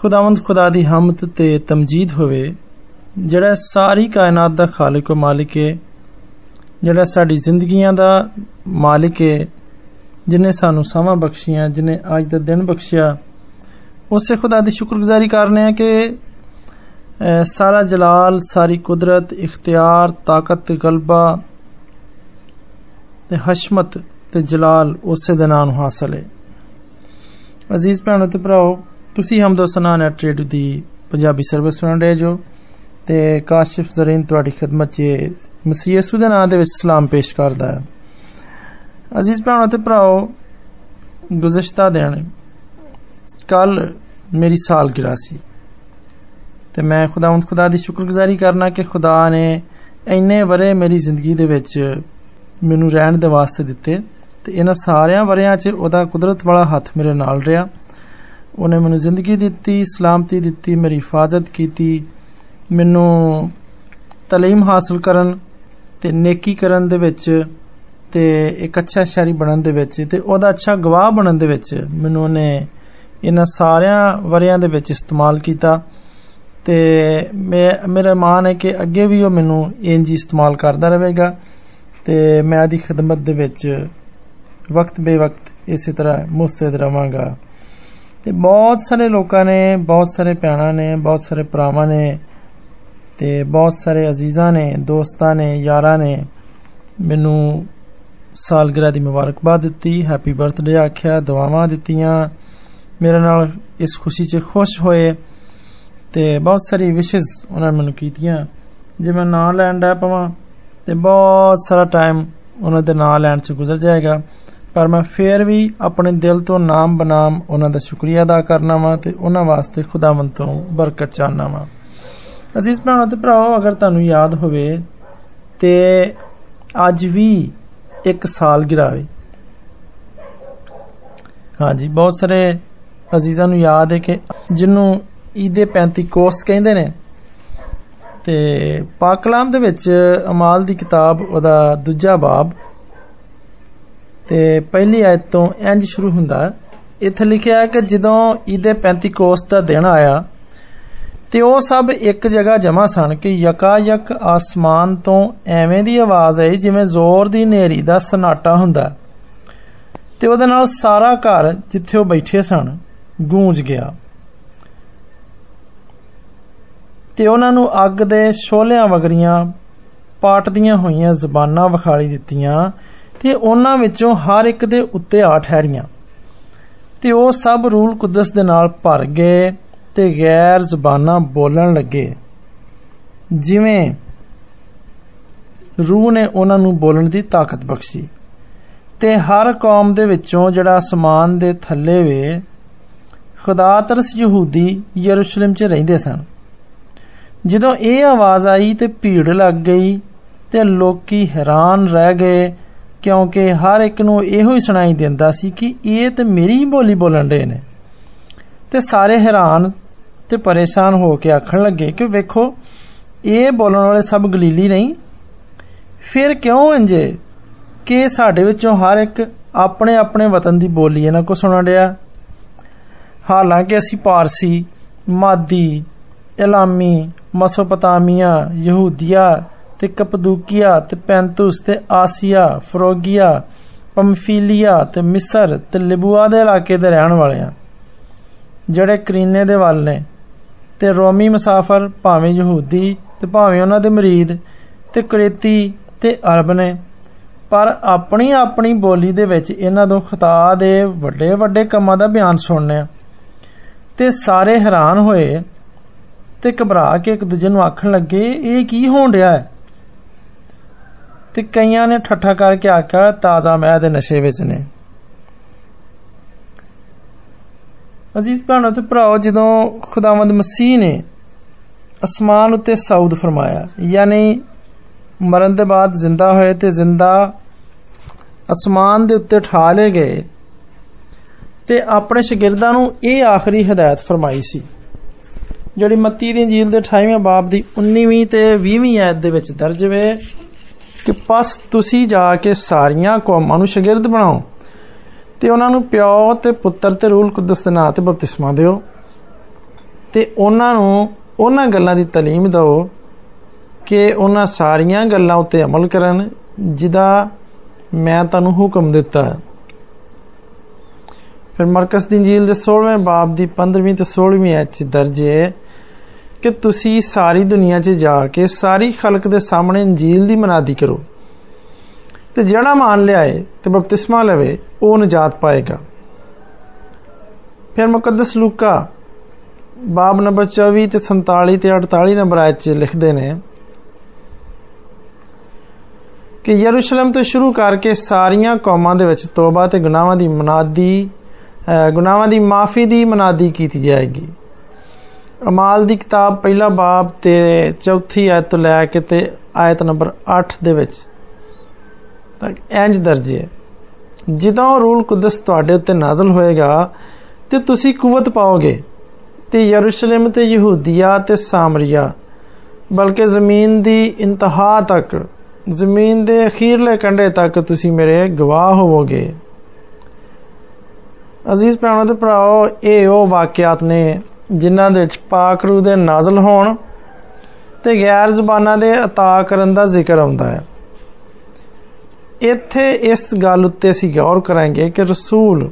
ਖੁਦਾਵੰਦ ਖੁਦਾ ਦੀ ਹਮਦ ਤੇ ਤਮਜੀਦ ਹੋਵੇ, ਜਿਹੜਾ ਸਾਰੀ ਕਾਇਨਾਤ ਦਾ ਖਾਲਕ ਤੇ ਮਾਲਿਕ ਹੈ ਜਿਹੜਾ ਸਾਡੀ ਜ਼ਿੰਦਗੀਆਂ ਦਾ ਮਾਲਿਕ ਹੈ ਜਿਨੇ ਸਾਨੂੰ ਸਮਾਂ ਬਖਸ਼ੀਆਂ, ਜਿਨੇ ਅੱਜ ਦਾ ਦਿਨ ਬਖਸ਼ਿਆ, ਉਸੇ ਖੁਦਾ ਦੀ ਸ਼ੁਕਰਗੁਜ਼ਾਰੀ ਕਰਨੇ ਆ ਕਿ ਸਾਰਾ ਜਲਾਲ, ਸਾਰੀ ਕੁਦਰਤ, ਇਖਤਿਆਰ, ਤਾਕਤ ਤੇ ਗਲਬਾ ਤੇ ਹਸ਼ਮਤ ਤੇ ਜਲਾਲ ਉਸੇ ਦੇ ਨਾਮ ਹਾਸਲ ਹੈ ਅਜ਼ੀਜ਼ ਭੈਣੋ ਤੇ ਭਰਾਓ ਤੁਸੀਂ ਹਮਦੋ ਸਨਾ ਨੈਟ ਰੇਡੀਓ ਦੀ ਪੰਜਾਬੀ ਸਰਵਿਸ ਸੁਣ ਰਹੇ ਜੋ ਤੇ ਕਾਸ਼ਿਫ ਜ਼ਰੀਨ ਤੁਹਾਡੀ ਖidmat 'ਚ ਮਸੀਹ ਯਿਸੂ ਦੇ ਨਾਮ ਦੇ ਵਿੱਚ ਸਲਾਮ ਪੇਸ਼ ਕਰਦਾ ਹੈ। ਅਜ਼ੀਜ਼ ਭੈਣੋ ਤੇ ਭਰਾਓ, ਗੁਜ਼ਸ਼ਤਾ ਦਿਨ ਕੱਲ ਮੇਰੀ ਸਾਲਗਿਰਾ ਸੀ ਤੇ ਮੈਂ ਖੁਦਾਵੰਦ ਖੁਦਾ ਦੀ ਸ਼ੁਕਰਗੁਜ਼ਾਰੀ ਕਰਨਾ ਕਿ ਖੁਦਾ ਨੇ ਇੰਨੇ ਵਰੇ ਮੇਰੀ ਜ਼ਿੰਦਗੀ ਦੇ ਵਿੱਚ ਮੈਨੂੰ ਰਹਿਣ ਦੇ ਵਾਸਤੇ ਦਿੱਤੇ ਤੇ ਇਹਨਾਂ ਸਾਰਿਆਂ ਵਰਿਆਂ 'ਚ ਉਹਦਾ ਕੁਦਰਤ ਵਾਲਾ ਹੱਥ ਮੇਰੇ ਨਾਲ ਰਿਹਾ। ਉਹਨੇ ਮੈਨੂੰ ਜ਼ਿੰਦਗੀ ਦਿੱਤੀ ਸਲਾਮਤੀ ਦਿੱਤੀ ਮੇਰੀ ਹਿਫਾਜ਼ਤ ਕੀਤੀ ਮੈਨੂੰ تعلیم ਹਾਸਲ ਕਰਨ ਤੇ ਨੇਕੀ ਕਰਨ ਦੇ ਵਿੱਚ ਤੇ ਇੱਕ ਅੱਛਾ ਸ਼ਾਇਰੀ ਬਣਨ ਦੇ ਵਿੱਚ ਤੇ ਉਹਦਾ ਅੱਛਾ ਗਵਾਹ ਬਣਨ ਦੇ ਵਿੱਚ ਮੈਨੂੰ ਉਹਨੇ ਇਹਨਾਂ ਸਾਰਿਆਂ ਵਰਿਆਂ ਦੇ ਵਿੱਚ ਇਸਤੇਮਾਲ ਕੀਤਾ ਤੇ ਮੈਂ ਮੇਰਾ ਮਾਨ ਹੈ ਕਿ ਅੱਗੇ ਵੀ ਉਹ ਮੈਨੂੰ ਇੰਜ ਇਸਤੇਮਾਲ ਕਰਦਾ ਰਹੇਗਾ ਤੇ ਮੈਂ ਆਦੀ ਖidmat ਦੇ ਵਿੱਚ ਵਕਤ ਬੇਵਕਤ ਇਸੇ ਤਰ੍ਹਾਂ ਮੁਸਤੈਦ ਰਵਾਂਗਾ ਤੇ ਬਹੁਤ ਸਾਰੇ ਲੋਕਾਂ ਨੇ, ਬਹੁਤ ਸਾਰੇ ਭੈਣਾਂ ਨੇ, ਬਹੁਤ ਸਾਰੇ ਭਰਾਵਾਂ ਨੇ ਤੇ ਬਹੁਤ ਸਾਰੇ ਅਜ਼ੀਜ਼ਾਂ ਨੇ, ਦੋਸਤਾਂ ਨੇ, ਯਾਰਾਂ ਨੇ ਮੈਨੂੰ ਸਾਲਗਿਰਾ ਦੀ ਮੁਬਾਰਕਬਾਦ ਦਿੱਤੀ, ਹੈਪੀ ਬਰਥਡੇ ਆਖਿਆ, ਦੁਆਵਾਂ ਦਿੱਤੀਆਂ, ਮੇਰੇ ਨਾਲ ਇਸ ਖੁਸ਼ੀ 'ਚ ਖੁਸ਼ ਹੋਏ ਤੇ ਬਹੁਤ ਸਾਰੀ ਵਿਸ਼ੇਸ ਉਹਨਾਂ ਨੇ ਮੈਨੂੰ ਕੀਤੀਆਂ। ਜੇ ਮੈਂ ਨਾਂ ਲੈਣ ਦਾ ਪਵਾਂ ਤੇ ਬਹੁਤ ਸਾਰਾ ਟਾਈਮ ਉਹਨਾਂ ਦੇ ਨਾਂ ਲੈਣ 'ਚ ਗੁਜ਼ਰ ਜਾਏਗਾ। ਪਰ ਮੈਂ ਫੇਰ ਵੀ ਆਪਣੇ ਦਿਲ ਤੋਂ ਨਾਮ ਬਨਾਮ ਉਹਨਾਂ ਦਾ ਸ਼ੁਕਰੀਆ ਅਦਾ ਕਰਨਾ ਵਾ ਤੇ ਉਹਨਾਂ ਵਾਸਤੇ ਖੁਦਾਵੰਦ ਤੋਂ ਬਰਕਤ ਚਾਹਨਾ ਵਾ। ਅਜ਼ੀਜ਼ ਭਰਾਓ ਤੇ ਭਰਾਓ, ਅਗਰ ਤੁਹਾਨੂੰ ਯਾਦ ਹੋਵੇ ਤੇ ਅੱਜ ਵੀ ਇੱਕ ਸਾਲ ਗਿਰਾਵੇ। ਹਾਂਜੀ, ਬਹੁਤ ਸਾਰੇ ਅਜ਼ੀਜ਼ਾਂ ਨੂੰ ਯਾਦ ਹੈ ਕਿ ਜਿਹਨੂੰ ਈਦੇ 35 ਕੋਸਤ ਕਹਿੰਦੇ ਨੇ ਤੇ ਪਾਕ ਕਲਾਮ ਦੇ ਵਿੱਚ ਅਮਾਲ ਦੀ ਕਿਤਾਬ ਉਹਦਾ ਦੂਜਾ ਬਾਬ ਤੇ ਪਹਿਲੀ ਆਇਤ ਤੋਂ ਇੰਜ ਸ਼ੁਰੂ ਹੁੰਦਾ, ਇੱਥੇ ਲਿਖਿਆ ਹੈ ਕਿ ਜਦੋਂ ਈਦੇ 35 ਕੋਸਤ ਦਾ ਦਿਨ ਆਇਆ, ਤੇ ਉਹ ਸਭ ਇੱਕ ਜਗ੍ਹਾ ਜਮਾ ਸਨ ਕਿ ਯਕਾ ਯਕ ਆਸਮਾਨ ਤੋਂ ਐਵੇਂ ਦੀ ਆਵਾਜ਼ ਆਈ ਜਿਵੇਂ ਜ਼ੋਰ ਦੀ ਨੇਰੀ ਦਾ ਸਨਾਟਾ ਹੁੰਦਾ। ਤੇ ਉਹਦੇ ਨਾਲ ਸਾਰਾ ਘਰ ਜਿੱਥੇ ਉਹ ਬੈਠੇ ਸਨ, ਗੂੰਜ ਗਿਆ। ਤੇ ਉਹਨਾਂ ਨੂੰ ਅੱਗ ਦੇ ਸ਼ੋਲਿਆਂ ਵਗਰੀਆਂ ਪਾਟਦੀਆਂ ਹੋਈਆਂ ਜ਼ਬਾਨਾਂ ਵਿਖਾਲੀ ਦਿੱਤੀਆਂ ਤੇ ਉਹਨਾਂ ਵਿੱਚੋਂ ਹਰ ਇੱਕ ਦੇ ਉੱਤੇ ਆ ਠਹਿਰੀਆਂ। ਤੇ ਉਹ ਸਭ ਰੂਲ ਕੁਦਸ ਦੇ ਨਾਲ ਭਰ ਗਏ ਤੇ ਗੈਰ ਜ਼ਬਾਨਾਂ ਬੋਲਣ ਲੱਗੇ। ਜਿਵੇਂ ਰੂਹ ਨੇ ਉਹਨਾਂ ਨੂੰ ਬੋਲਣ ਦੀ ਤਾਕਤ ਬਖਸ਼ੀ ਤੇ ਹਰ ਕੌਮ ਦੇ ਵਿੱਚੋਂ ਜਿਹੜਾ ਅਸਮਾਨ ਦੇ ਥੱਲੇ ਵੇ, ਖੁਦਾ ਤਰਸ ਯਹੂਦੀ ਯਰੂਸ਼ਲਮ 'ਚ ਰਹਿੰਦੇ ਸਨ। ਜਦੋਂ ਇਹ ਆਵਾਜ਼ ਆਈ ਤੇ ਭੀੜ ਲੱਗ ਗਈ ਤੇ ਲੋਕੀ ਹੈਰਾਨ ਰਹਿ ਗਏ ਕਿਉਂਕਿ ਹਰ ਇੱਕ ਨੂੰ ਇਹੋ ਹੀ ਸੁਣਾਈ ਦਿੰਦਾ ਸੀ ਕਿ ਇਹ ਤੇ ਮੇਰੀ ਬੋਲੀ ਬੋਲਣ ਦੇ ਨੇ। ਤੇ ਸਾਰੇ ਹੈਰਾਨ ਤੇ ਪਰੇਸ਼ਾਨ ਹੋ ਕੇ ਆਖਣ ਲੱਗੇ ਕਿ ਵੇਖੋ, ਇਹ ਬੋਲਣ ਵਾਲੇ ਸਭ ਗਲੀਲੀ ਨਹੀਂ? ਫਿਰ ਕਿਉਂ ਇੰਜੇ ਕਿ ਸਾਡੇ ਵਿੱਚੋਂ ਹਰ ਇੱਕ ਆਪਣੇ ਆਪਣੇ ਵਤਨ ਦੀ ਬੋਲੀ ਇਹਨਾਂ ਕੋ ਸੁਣਨ ਰਿਹਾ ਹਾਲਾਂਕਿ ਅਸੀਂ ਪਾਰਸੀ, ਮਾਦੀ, ਇਲਾਮੀ, ਮਸੋਪਤਾਮੀਆ, ਯਹੂਦੀਆ ਤੇ ਕਪਦੂਕੀਆ ਤੇ ਪੈਂਤੂਸ ਤੇ ਆਸੀਆ, ਫਰੋਗੀਆ, ਪੰਫੀਲੀਆ ਤੇ ਮਿਸਰ ਤੇ ਲਿਬੂਆ ਦੇ ਇਲਾਕੇ ਦੇ ਰਹਿਣ ਵਾਲੇ ਆ। ਜਿਹੜੇ ਕਰੀਨੇ ਦੇ ਵੱਲ ਨੇ ਤੇ ਰੋਮੀ ਮੁਸਾਫਰ ਭਾਵੇਂ ਯਹੂਦੀ ਤੇ ਭਾਵੇਂ ਉਹਨਾਂ ਦੇ ਮਰੀਦ ਤੇ ਕਰੇਤੀ ਤੇ ਅਰਬ ਨੇ, ਪਰ ਆਪਣੀ ਆਪਣੀ ਬੋਲੀ ਦੇ ਵਿੱਚ ਇਹਨਾਂ ਤੋਂ ਖਤਾ ਦੇ ਵੱਡੇ ਵੱਡੇ ਕੰਮਾਂ ਦਾ ਬਿਆਨ ਸੁਣਨੇ ਤੇ ਸਾਰੇ ਹੈਰਾਨ ਹੋਏ ਤੇ ਘਬਰਾ ਕੇ ਇੱਕ ਦੂਜੇ ਨੂੰ ਆਖਣ ਲੱਗੇ, ਇਹ ਕੀ ਹੋਣ ਰਿਹਾ ਹੈ? ਤੇ ਕਈਆਂ ਨੇ ਠੱਠਾ ਕਰਕੇ ਆਖਿਆ, ਤਾਜ਼ਾ ਮੈਂ ਦੇ ਨਸ਼ੇ ਵਿੱਚ ਨੇ। ਅਜ਼ੀਜ਼ ਭੈਣੋ ਤੇ ਭਰਾਓ, ਜਦੋਂ ਖੁਦਾਵੰਦ ਮਸੀਹ ਨੇ ਅਸਮਾਨ ਉੱਤੇ ਸਾਊਦ ਫਰਮਾਇਆ, ਯਾਨੀ ਮਰਨ ਦੇ ਬਾਅਦ ਜ਼ਿੰਦਾ ਹੋਏ ਤੇ ਜ਼ਿੰਦਾ ਅਸਮਾਨ ਦੇ ਉੱਤੇ ਠਾ ਲਏ ਗਏ, ਤੇ ਆਪਣੇ ਸ਼ਾਗਿਰਦਾਂ ਨੂੰ ਇਹ ਆਖਰੀ ਹਦਾਇਤ ਫਰਮਾਈ ਸੀ, ਜਿਹੜੀ ਮੱਤੀ ਦੀ ਇੰਜੀਲ ਦੇ 28ਵੇਂ ਬਾਬ ਦੀ 19ਵੀਂ ਤੇ 20ਵੀਂ ਆਇਤ ਦੇ ਵਿੱਚ ਦਰਜ ਵੇ ਕਿ ਪਸ ਤੁਸੀਂ ਜਾ ਕੇ ਸਾਰੀਆਂ ਕੌਮਾਂ ਨੂੰ ਸ਼ਾਗਿਰਦ ਬਣਾਓ ਤੇ ਉਹਨਾਂ ਨੂੰ ਪਿਓ ਤੇ ਪੁੱਤਰ ਤੇ ਰੂਲ ਕੁਦਸ ਦੇ ਨਾਂ ਤੇ ਬਪਤਿਸਮਾ ਦਿਓ ਤੇ ਉਹਨਾਂ ਨੂੰ ਉਹਨਾਂ ਗੱਲਾਂ ਦੀ ਤਾਲੀਮ ਦਿਓ ਕਿ ਉਹਨਾਂ ਸਾਰੀਆਂ ਗੱਲਾਂ ਉੱਤੇ ਅਮਲ ਕਰਨ ਜਿਹਦਾ ਮੈਂ ਤੁਹਾਨੂੰ ਹੁਕਮ ਦਿੱਤਾ। ਹੈ ਫਿਰ ਮਰਕਸ ਦੀ ਇੰਜੀਲ ਦੇ 16ਵੇਂ ਬਾਬ ਦੀ 15ਵੀਂ ਤੇ 16ਵੀਂ ਐਚ ਚ ਦਰਜ ਹੈ ਕਿ ਤੁਸੀਂ ਸਾਰੀ ਦੁਨੀਆ 'ਚ ਜਾ ਕੇ ਸਾਰੀ ਖਲਕ ਦੇ ਸਾਹਮਣੇ ਇੰਜੀਲ ਦੀ ਮਨਾਦੀ ਕਰੋ। ਤੇ ਜਿਹੜਾ ਮੰਨ ਲਿਆਏ ਤੇ ਬਪਤਿਸਮਾ ਲਵੇ, ਉਹ ਨਜਾਤ ਪਾਏਗਾ। ਫਿਰ ਮੁਕੱਦਸ ਲੂਕਾ ਬਾਬ ਨੰਬਰ 24 ਤੇ 47 ਤੇ 48 ਨੰਬਰ ਆਇਤ 'ਚ ਲਿਖਦੇ ਨੇ ਕਿ ਯਰੂਸ਼ਲਮ ਤੋਂ ਸ਼ੁਰੂ ਕਰਕੇ ਸਾਰੀਆਂ ਕੌਮਾਂ ਦੇ ਵਿੱਚ ਤੋਬਾ ਤੇ ਗੁਨਾਹਾਂ ਦੀ ਮਨਾਦੀ ਗੁਨਾਹਾਂ ਦੀ ਮਾਫੀ ਦੀ ਮਨਾਦੀ ਕੀਤੀ ਜਾਏਗੀ। ਅਮਾਲ ਦੀ ਕਿਤਾਬ ਪਹਿਲਾ ਬਾਬ ਤੇ ਚੌਥੀ ਆਇਤ ਤੋਂ ਲੈ ਕੇ ਤੇ ਆਇਤ ਨੰਬਰ 8 ਦੇ ਵਿੱਚ। ਤੱਕ ਇੰਜ ਦਰਜੇ ਜਦੋਂ ਰੂਲ ਕੁਦਸ ਤੁਹਾਡੇ ਉੱਤੇ ਨਾਜ਼ਲ ਹੋਏਗਾ, ਤੇ ਤੁਸੀਂ ਕੂਵਤ ਪਾਓਗੇ, ਤੇ ਯਰੂਸ਼ਲਮ ਤੇ ਯਹੂਦੀਆ ਤੇ ਸਾਮਰੀਆ, ਬਲਕਿ ਜ਼ਮੀਨ ਦੀ ਇੰਤਹਾ ਤੱਕ, ਜ਼ਮੀਨ ਦੇ ਅਖੀਰਲੇ ਕੰਢੇ ਤੱਕ ਤੁਸੀਂ ਮੇਰੇ ਗਵਾਹ ਹੋਵੋਗੇ। ਅਜ਼ੀਜ਼ ਭੈਣੋ ਤੇ ਭਰਾਓ, ਇਹ ਉਹ ਵਾਕਿਆਤ ਨੇ ਜਿਨ੍ਹਾਂ ਦੇ ਵਿੱਚ ਪਾਕ ਰੂ ਦੇ ਨਾਜ਼ਲ ਹੋਣ ਤੇ ਗੈਰ ਜ਼ਬਾਨਾਂ ਦੇ ਅਤਾ ਕਰਨ ਦਾ ਜ਼ਿਕਰ ਆਉਂਦਾ ਹੈ। ਇੱਥੇ ਇਸ ਗੱਲ ਉੱਤੇ ਅਸੀਂ ਗੌਰ ਕਰਾਂਗੇ ਕਿ ਰਸੂਲ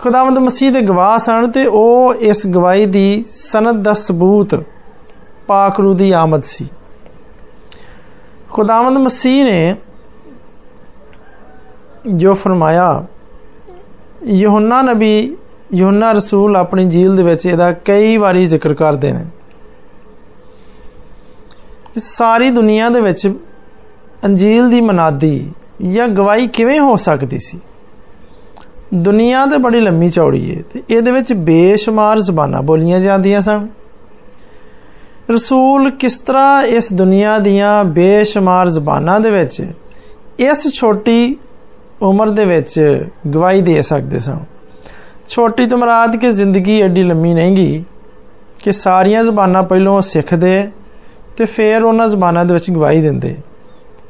ਖੁਦਾਵੰਦ ਮਸੀਹ ਦੇ ਗਵਾਹ ਸਨ ਤੇ ਉਹ ਇਸ ਗਵਾਹੀ ਦੀ ਸਨਦ ਦਾ ਸਬੂਤ ਪਾਕ ਰੂ ਦੀ ਆਮਦ ਸੀ। ਖੁਦਾਵੰਦ ਮਸੀਹ ਨੇ ਜੋ ਫਰਮਾਇਆ, ਯੋਹੰਨਾ ਨਬੀ ਯੋਹੰਨਾ ਰਸੂਲ ਆਪਣੀ ਜੀਲ ਦੇ ਵਿੱਚ ਇਹਦਾ ਕਈ ਵਾਰੀ ਜ਼ਿਕਰ ਕਰਦੇ ਨੇ। ਸਾਰੀ ਦੁਨੀਆ ਦੇ ਵਿੱਚ ਅੰਜੀਲ ਦੀ ਮਨਾਦੀ ਜਾਂ ਗਵਾਹੀ ਕਿਵੇਂ ਹੋ ਸਕਦੀ ਸੀ? ਦੁਨੀਆ ਤੇ ਬੜੀ ਲੰਮੀ ਚੌੜੀ ਹੈ ਤੇ ਇਹਦੇ ਵਿੱਚ ਬੇਸ਼ੁਮਾਰ ਜ਼ਬਾਨਾਂ ਬੋਲੀਆਂ ਜਾਂਦੀਆਂ ਸਨ। ਰਸੂਲ ਕਿਸ ਤਰ੍ਹਾਂ ਇਸ ਦੁਨੀਆ ਦੀਆਂ ਬੇਸ਼ੁਮਾਰ ਜ਼ਬਾਨਾਂ ਦੇ ਵਿੱਚ ਇਸ ਛੋਟੀ ਉਮਰ ਦੇ ਵਿੱਚ ਗਵਾਹੀ ਦੇ ਸਕਦੇ ਸਨ? ਛੋਟੀ ਤੋਂ ਮਰਾਦ ਕਿ ਜ਼ਿੰਦਗੀ ਐਡੀ ਲੰਮੀ ਨਹੀਂਗੀ ਕਿ ਸਾਰੀਆਂ ਜ਼ਬਾਨਾਂ ਪਹਿਲਾਂ ਸਿੱਖਦੇ ਤੇ ਫਿਰ ਉਹਨਾਂ ਜ਼ਬਾਨਾਂ ਦੇ ਵਿੱਚ ਗਵਾਹੀ ਦਿੰਦੇ।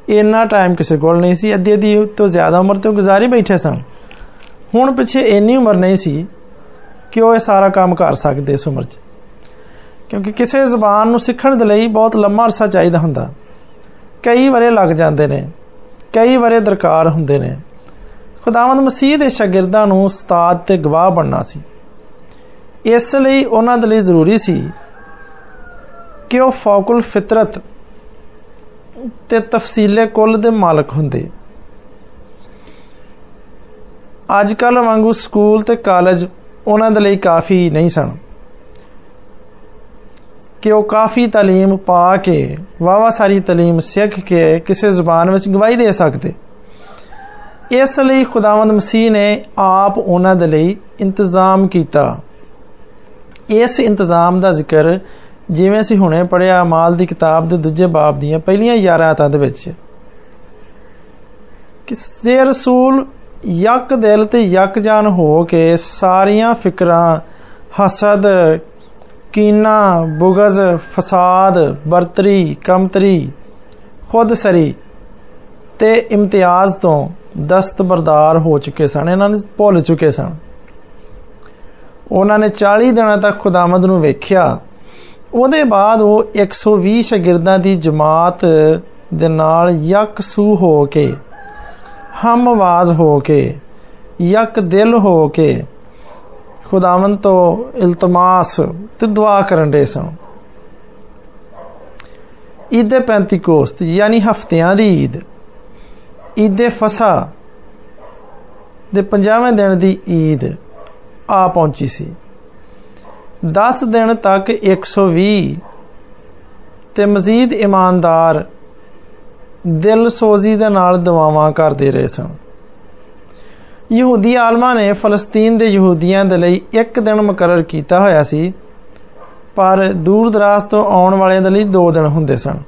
ਇੰਨਾ ਟਾਈਮ ਕਿਸੇ ਕੋਲ ਨਹੀਂ ਸੀ, ਅੱਧੀ ਅੱਧੀ ਤੋਂ ਜ਼ਿਆਦਾ ਉਮਰ ਤੇ ਗੁਜ਼ਾਰੀ ਬੈਠੇ ਸਨ ਹੁਣ ਪਿੱਛੇ ਇੰਨੀ ਉਮਰ ਨਹੀਂ ਸੀ ਕਿ ਉਹ ਇਹ ਸਾਰਾ ਕੰਮ ਕਰ ਸਕਦੇ ਇਸ ਉਮਰ 'ਚ। ਕਿਉਂਕਿ ਕਿਸੇ ਜ਼ਬਾਨ ਨੂੰ ਸਿੱਖਣ ਦੇ ਲਈ ਬਹੁਤ ਲੰਮਾ ਅਰਸਾ ਚਾਹੀਦਾ ਹੁੰਦਾ। ਕਈ ਵਰੇ ਲੱਗ ਜਾਂਦੇ ਨੇ, ਕਈ ਵਰੇ ਦਰਕਾਰ ਹੁੰਦੇ ਨੇ। ਖੁਦਾਵੰਦ ਮਸੀਹ ਦੇ ਸ਼ਾਗਿਰਦਾਂ ਨੂੰ ਉਸਤਾਦ ਤੇ ਗਵਾਹ ਬਣਨਾ ਸੀ ਇਸ ਲਈ ਉਹਨਾਂ ਦੇ ਲਈ ਜ਼ਰੂਰੀ ਸੀ ਕਿ ਉਹ ਫੌਕੁਲ ਫਿਤਰਤ ਤੇ ਤਫਸੀਲੇ ਕੁੱਲ ਦੇ ਮਾਲਕ ਹੁੰਦੇ ਅੱਜ ਕੱਲ ਵਾਂਗੂ ਸਕੂਲ ਤੇ ਕਾਲਜ ਉਹਨਾਂ ਦੇ ਲਈ ਕਾਫੀ ਨਹੀਂ ਸਨ ਕਿ ਉਹ ਕਾਫੀ تعلیم ਪਾ ਕੇ ਵਾਵਾ ਸਾਰੀ تعلیم ਸਿੱਖ ਕੇ ਕਿਸੇ ਜ਼ੁਬਾਨ ਵਿੱਚ ਗਵਾਹੀ ਦੇ ਸਕਦੇ ਇਸ ਲਈ ਖੁਦਾਵੰਦ ਮਸੀਹ ਨੇ ਆਪ ਉਹਨਾਂ ਦੇ ਲਈ ਇੰਤਜ਼ਾਮ ਕੀਤਾ। ਇਸ ਇੰਤਜ਼ਾਮ ਦਾ ਜ਼ਿਕਰ ਜਿਵੇਂ ਅਸੀਂ ਹੁਣੇ ਪੜਿਆ ਮਾਲ ਦੀ ਕਿਤਾਬ ਦੇ ਦੂਜੇ ਬਾਬ ਦੀਆਂ ਪਹਿਲੀਆਂ 11 ਆਇਤਾਂ ਦੇ ਵਿੱਚ। ਕਿ ਸੇ ਰਸੂਲ ਯਕ ਦਿਲ ਤੇ ਯਕ ਜਾਨ ਹੋ ਕੇ ਸਾਰੀਆਂ ਫਿਕਰਾਂ, ਹਸਦ, ਕੀਨਾ, ਬੁਗਜ਼, ਫਸਾਦ, ਬਰਤਰੀ, ਕਮਤਰੀ, ਖੁਦਸਰੀ ਤੇ ਇਮਤਿਆਜ਼ ਤੋਂ ਦਸਤਬਰਦਾਰ ਹੋ ਚੁੱਕੇ ਸਨ, ਇਹਨਾਂ ਨੇ ਭੁੱਲ ਚੁੱਕੇ ਸਨ। ਉਹਨਾਂ ਨੇ 40 ਦਿਨਾਂ ਤੱਕ ਖੁਦਾਮਦ ਨੂੰ ਵੇਖਿਆ। ਉਹਦੇ ਬਾਅਦ ਉਹ 120 ਸ਼ਾਗਿਰਦਾਂ ਦੀ ਜਮਾਤ ਦੇ ਨਾਲ ਯਕਸੂ ਹੋ ਕੇ, ਹਮ ਆਵਾਜ਼ ਹੋ ਕੇ, ਯਕ ਦਿਲ ਹੋ ਕੇ ਖੁਦਾਵੰਦ ਤੋਂ ਇਲਤਮਾਸ ਤੇ ਦੁਆ ਕਰਨ ਦੇ ਸਨ। ਈਦ ਪੈਂਤੀਕੋਸਤ ਯਾਨੀ ਹਫਤਿਆਂ ਦੀ ਈਦ। ਈਦ ਫਸਾ ਦੇ 50ਵੇਂ ਦਿਨ ਦੀ ਈਦ ਆ ਪਹੁੰਚੀ ਸੀ। 10 ਦਿਨ ਤੱਕ 120 ਤੇ ਮਜ਼ੀਦ ਇਮਾਨਦਾਰ ਦਿਲ ਸੋਜ਼ੀ ਦੇ ਨਾਲ ਦੁਆਵਾਂ ਕਰਦੇ ਰਹੇ ਸਨ। ਯਹੂਦੀ ਆਲਮਾਂ ਨੇ ਫਲਸਤੀਨ ਦੇ ਯਹੂਦੀਆਂ ਦੇ ਲਈ ਇੱਕ ਦਿਨ ਮੁਕਰਰ ਕੀਤਾ ਹੋਇਆ ਸੀ, ਪਰ ਦੂਰ ਦਰਾਜ਼ ਤੋਂ ਆਉਣ ਵਾਲਿਆਂ ਦੇ ਲਈ 2 ਦਿਨ ਹੁੰਦੇ ਸਨ।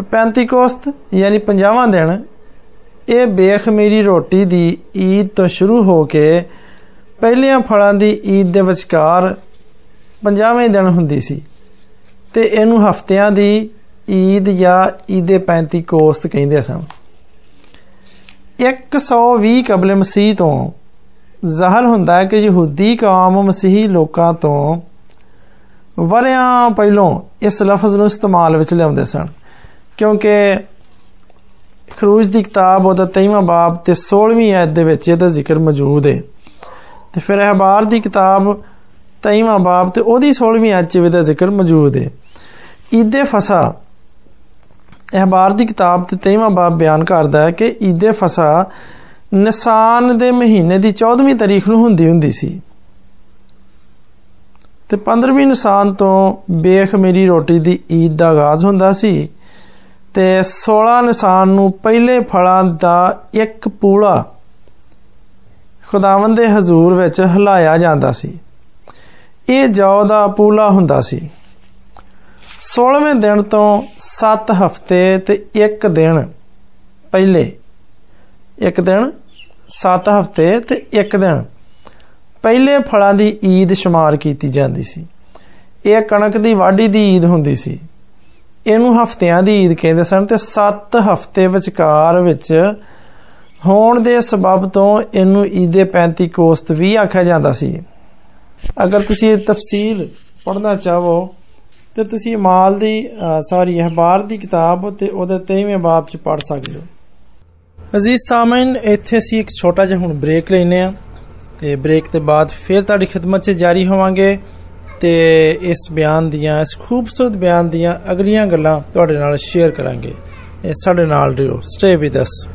ਪੈਂਤੀਕੋਸਤ ਯਾਨੀ 50ਵਾਂ ਦਿਨ, ਇਹ ਬੇਖਮੀਰੀ ਰੋਟੀ ਦੀ ਈਦ ਤੋਂ ਸ਼ੁਰੂ ਹੋ ਕੇ ਪਹਿਲੀਆਂ ਫਲਾਂ ਦੀ ਈਦ ਦੇ ਵਿਚਕਾਰ 50ਵੇਂ ਦਿਨ ਹੁੰਦੀ ਸੀ ਤੇ ਇਹਨੂੰ ਹਫਤਿਆਂ ਦੀ ਈਦ ਜਾਂ ਈਦੇ ਪੈਂਤੀਕੋਸਤ ਕਹਿੰਦੇ ਸਨ। 120 ਕਬਲ ਮਸੀਹ ਤੋਂ ਜ਼ਾਹਰ ਹੁੰਦਾ ਹੈ ਕਿ ਯਹੂਦੀ ਕੌਮ ਮਸੀਹੀ ਲੋਕਾਂ ਤੋਂ ਵਰਿਆਂ ਪਹਿਲੋਂ ਇਸ ਲਫ਼ਜ਼ ਨੂੰ ਇਸਤੇਮਾਲ ਵਿੱਚ ਲਿਆਉਂਦੇ ਸਨ। ਕਿਉਂਕਿ ਖਰੂਜ ਦੀ ਕਿਤਾਬ ਉਹਦਾ 23ਵਾਂ ਬਾਬ ਤੇ 16ਵੀਂ ਆਇਤ ਦੇ ਵਿੱਚ ਇਹਦਾ ਜ਼ਿਕਰ ਮੌਜੂਦ ਹੈ ਤੇ ਫਿਰ ਅਖਬਾਰ ਦੀ ਕਿਤਾਬ 23ਵਾਂ ਬਾਬ ਤੇ ਉਹਦੀ 16ਵੀਂ ਆਇਤ 'ਚ ਇਹਦਾ ਜ਼ਿਕਰ ਮੌਜੂਦ ਹੈ ਈਦੇ ਫਸਾ ਅਖਬਾਰ ਦੀ ਕਿਤਾਬ ਤੇ 23ਵਾਂ ਬਾਬ ਬਿਆਨ ਕਰਦਾ ਹੈ ਕਿ ਈਦੇ ਫਸਾ ਨਿਸਾਨ ਦੇ ਮਹੀਨੇ ਦੀ 14ਵੀਂ ਤਾਰੀਖ ਨੂੰ ਹੁੰਦੀ ਹੁੰਦੀ ਸੀ ਤੇ 15ਵੀਂ ਨਿਸਾਨ ਤੋਂ ਬੇਖਮੀਰੀ ਰੋਟੀ ਦੀ ਈਦ ਦਾ ਆਗਾਜ਼ ਹੁੰਦਾ ਸੀ ਤੇ 16 ਨਿਸਾਨ ਨੂੰ ਪਹਿਲੇ ਫਲਾਂ ਦਾ ਇੱਕ ਪੂਲਾ ਖੁਦਾਵੰਦ ਦੇ ਹਜ਼ੂਰ ਵਿੱਚ ਹਲਾਇਆ ਜਾਂਦਾ ਸੀ। ਇਹ ਜੌ ਦਾ ਪੂਲਾ ਹੁੰਦਾ ਸੀ। 16ਵੇਂ ਦਿਨ ਤੋਂ 7 ਹਫ਼ਤੇ ਤੇ 1 ਦਿਨ ਪਹਿਲੇ, ਇੱਕ ਦਿਨ 7 ਹਫ਼ਤੇ ਤੇ 1 ਦਿਨ ਪਹਿਲੇ ਫਲਾਂ ਦੀ ਈਦ ਸ਼ੁਮਾਰ ਕੀਤੀ ਜਾਂਦੀ ਸੀ। ਇਹ ਕਣਕ ਦੀ ਵਾਢੀ ਦੀ ਈਦ ਹੁੰਦੀ ਸੀ। ਇਹਨੂੰ ਹਫ਼ਤਿਆਂ ਦੀ ਈਦ ਕਹਿੰਦੇ ਸਨ ਤੇ 7 ਹਫ਼ਤੇ ਵਿਚਕਾਰ ਵਿੱਚ ਹੋਣ ਦੇ ਸਬਬ ਤੋਂ ਇਹਨੂੰ ਈਦੇ 35 ਕੋਸਤ ਵੀ ਆਖਿਆ ਜਾਂਦਾ ਸੀ। ਅਗਰ ਤੁਸੀਂ ਇਹ ਤਫਸੀਲ ਪੜ੍ਹਨਾ ਚਾਹੋ ਤੇ ਤੁਸੀਂ ਮਾਲ ਦੀ ਸਾਰੀ ਅਖਬਾਰ ਦੀ ਕਿਤਾਬ ਤੇ ਉਹਦੇ 23ਵੇਂ ਬਾਬ ਚ ਪੜ੍ਹ ਸਕਦੇ ਹੋ। ਅਜ਼ੀਜ਼ ਸਾਮਿਨ, ਇੱਥੇ ਅਸੀਂ ਇੱਕ ਛੋਟਾ ਜਿਹਾ ਹੁਣ ਬ੍ਰੇਕ ਲੈਨੇ ਆ ਤੇ ਬ੍ਰੇਕ ਤੋਂ ਬਾਅਦ ਫਿਰ ਤੁਹਾਡੀ ਖidmat 'ਚ ਜਾਰੀ ਹੋਵਾਂਗੇ। ਤੇ ਇਸ ਬਿਆਨ ਦੀਆਂ, ਇਸ ਖੂਬਸੂਰਤ ਬਿਆਨ ਦੀਆਂ ਅਗਲੀਆਂ ਗੱਲਾਂ ਤੁਹਾਡੇ ਨਾਲ ਸ਼ੇਅਰ ਕਰਾਂਗੇ। ਇਹ ਸਾਡੇ ਨਾਲ ਰਹੋ ਸਟੇ ਵਿਦ ਅਸ